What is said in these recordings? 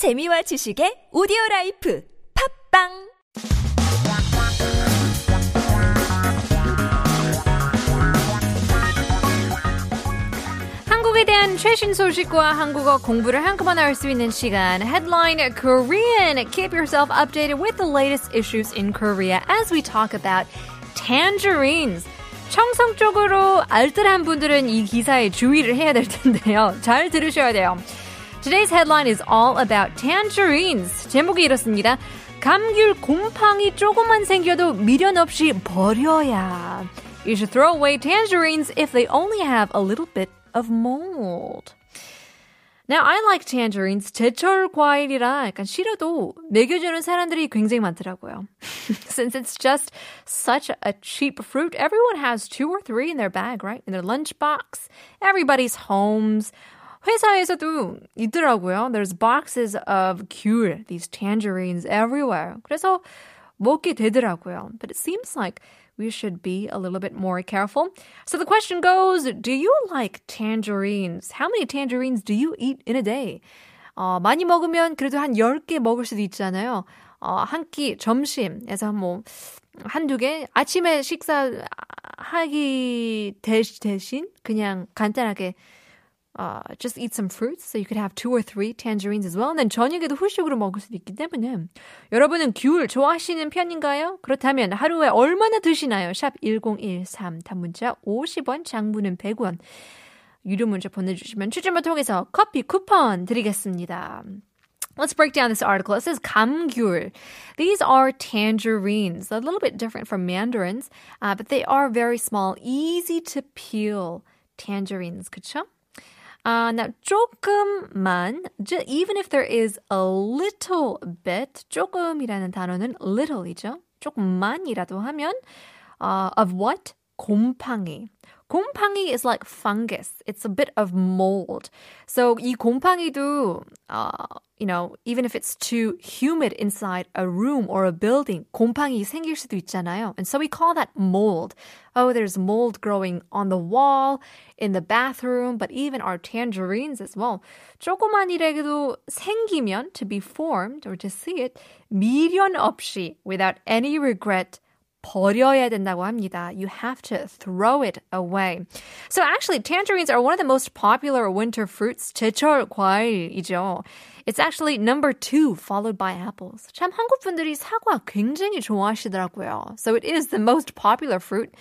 재미와 지식의 오디오 라이프 팝빵 한국에 대한 최신 소식과 한국어 공부를 한꺼번에 할 수 있는 시간 Headline Korean Keep yourself updated with the latest issues in Korea as we talk about tangerines 청성적으로 알뜰한 분들은 이 기사에 주의를 해야 될 텐데요. 잘 들으셔야 돼요. Today's headline is all about tangerines. 제목이 이렇습니다. 감귤 곰팡이 조금만 생겨도 미련 없이 버려야. You should throw away tangerines if they only have a little bit of mold. Now, I like tangerines. 제철 과일이라 약간 싫어도 먹여주는 사람들이 굉장히 많더라고요. Since it's just such a cheap fruit, everyone has two or three in their bag, right? In their lunchbox. Everybody's homes. 회사에서도 있더라고요. There's boxes of 귤, these tangerines everywhere. 그래서 먹게 되더라고요. But it seems like we should be a little bit more careful. So the question goes, do you like tangerines? How many tangerines do you eat in a day? 어, 많이 먹으면 그래도 한 10개 먹을 수도 있잖아요. 어, 한 끼 점심에서 뭐 한두 개 아침에 식사하기 대신 그냥 간단하게 uh, just eat some fruits. So you could have two or three tangerines as well. And then 저녁에도 후식으로 먹을 수도 있기 때문에 여러분은 귤 좋아하시는 편인가요? 그렇다면 하루에 얼마나 드시나요? 샵 1013 단문자 50원, 장문은 100원. 유료 문자 보내주시면 추첨을 통해서 커피 쿠폰 드리겠습니다. Let's break down this article. It says 감귤. These are tangerines, a little bit different from mandarins, uh, but they are very small, easy to peel tangerines, 그쵸? Uh, now, 조금만, even if there is a little bit, 조금이라는 단어는 little이죠. 조금만이라도 하면, uh, of what? 곰팡이. 곰팡이 is like fungus. It's a bit of mold. So 이 곰팡이도, uh, you know, even if it's too humid inside a room or a building, 곰팡이 생길 수도 있잖아요. And so we call that mold. Oh, there's mold growing on the wall, in the bathroom, but even our tangerines as well. 조그만이라도 생기면, to be formed or to see it, 미련 없이, without any regret, 버려야 된다고 합니다. You have to throw it away. So actually, tangerines are one of the most popular winter fruits. 제철 과일이죠. It's actually number two, followed by apples. 참 한국 분들이 사과 굉장히 좋아하시더라고요. So it is the most popular fruit.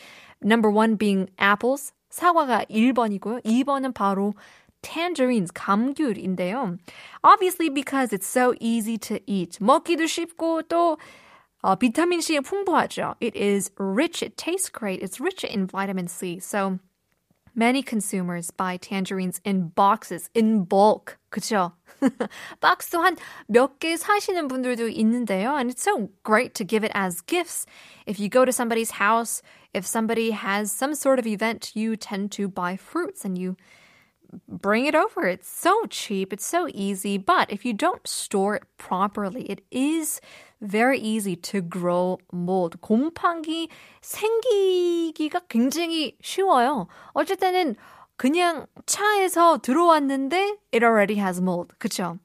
Number one being apples. 사과가 1번이고요. 2번은 바로 tangerines, 감귤인데요. Obviously because it's so easy to eat. 먹기도 쉽고 또 어, 비타민 C 풍부하죠. It is rich. It tastes great. It's rich in vitamin C. So many consumers buy tangerines in boxes, in bulk. 그죠? 박스도 한 몇 개 사시는 분들도 있는데요. And it's so great to give it as gifts. If you go to somebody's house, if somebody has some sort of event, you tend to buy fruits and you bring it over. It's so cheap, it's so easy, but if you don't store it properly, it is very easy to grow mold. 곰팡이 생기기가 굉장히 쉬워요. 어쩔 때는 그냥 차에서 들어왔는데 it already has mold. 그쵸?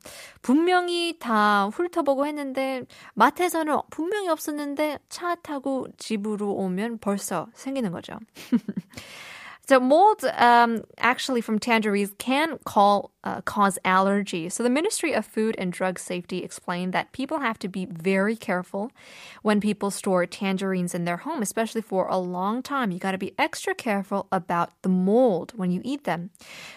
분명히 다 훑어보고 했는데 마트에서는 분명히 없었는데 차 타고 집으로 오면 벌써 생기는 거죠. So mold, um, actually from tangerines, can call, uh, cause allergy. So the Ministry of Food and Drug Safety explained that people have to be very careful when people store tangerines in their home, especially for a long time. You got to be extra careful about the mold when you eat them.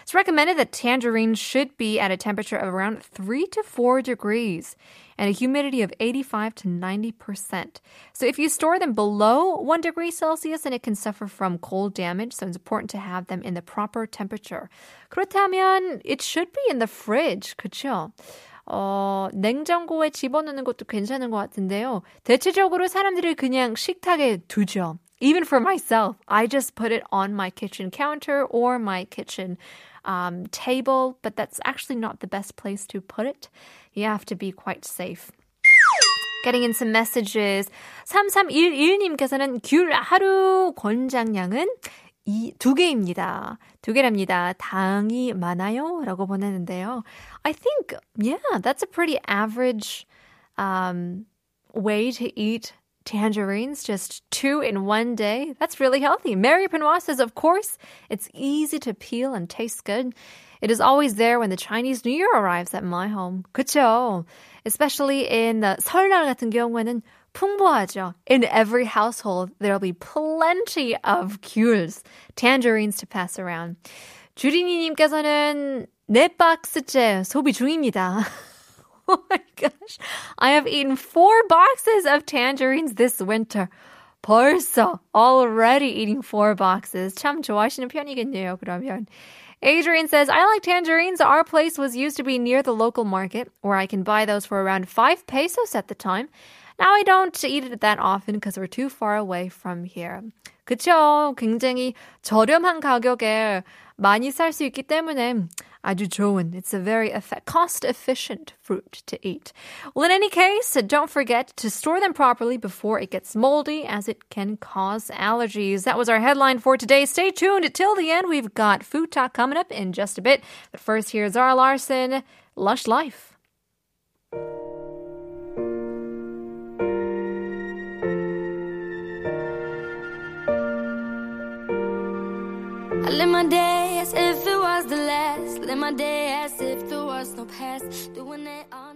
It's recommended that tangerines should be at a temperature of around three to four degrees and a humidity of 85 to 90%. So if you store them below 1 degree Celsius, then it can suffer from cold damage. So it's important to have them in the proper temperature. 그렇다면 it should be in the fridge. 그렇죠? 어, 냉장고에 집어넣는 것도 괜찮은 것 같은데요. 대체적으로 사람들이 그냥 식탁에 두죠. Even for myself, I just put it on my kitchen counter or my kitchen um, table, but that's actually not the best place to put it. You have to be quite safe. Getting in some messages. 3311님께서는 귤 하루 권장량은 이 두 개입니다. 두 개랍니다. 당이 많아요? 라고 보내는데요. I think, yeah, that's a pretty average um, way to eat tangerines, just two in one day. That's really healthy. Mary Penois says, of course, it's easy to peel and tastes good. It is always there when the Chinese New Year arrives at my home. 그쵸? Especially in the 설날 같은 경우에는 풍부하죠. In every household, there'll be plenty of 귤s, tangerines to pass around. 주린이님께서는 네 박스째 소비 중입니다. oh my gosh. I have eaten four boxes of tangerines this winter. 벌써 already eating four boxes. 참 좋아하시는 편이겠네요, 그러면. Adrian says, I like tangerines. Our place was used to be near the local market, where I can buy those for around 5 pesos at the time. Now I don't eat it that often because we're too far away from here. 그쵸? 굉장히 저렴한 가격에 많이 살 수 있기 때문에 아주 좋은. It's a very cost efficient fruit to eat. Well, in any case, don't forget to store them properly before it gets moldy as it can cause allergies. That was our headline for today. Stay tuned till the end. We've got food talk coming up in just a bit. But first, here's Zara Larsson, Lush Life. I live my day as if Live my day as if there was no past. Doing it all.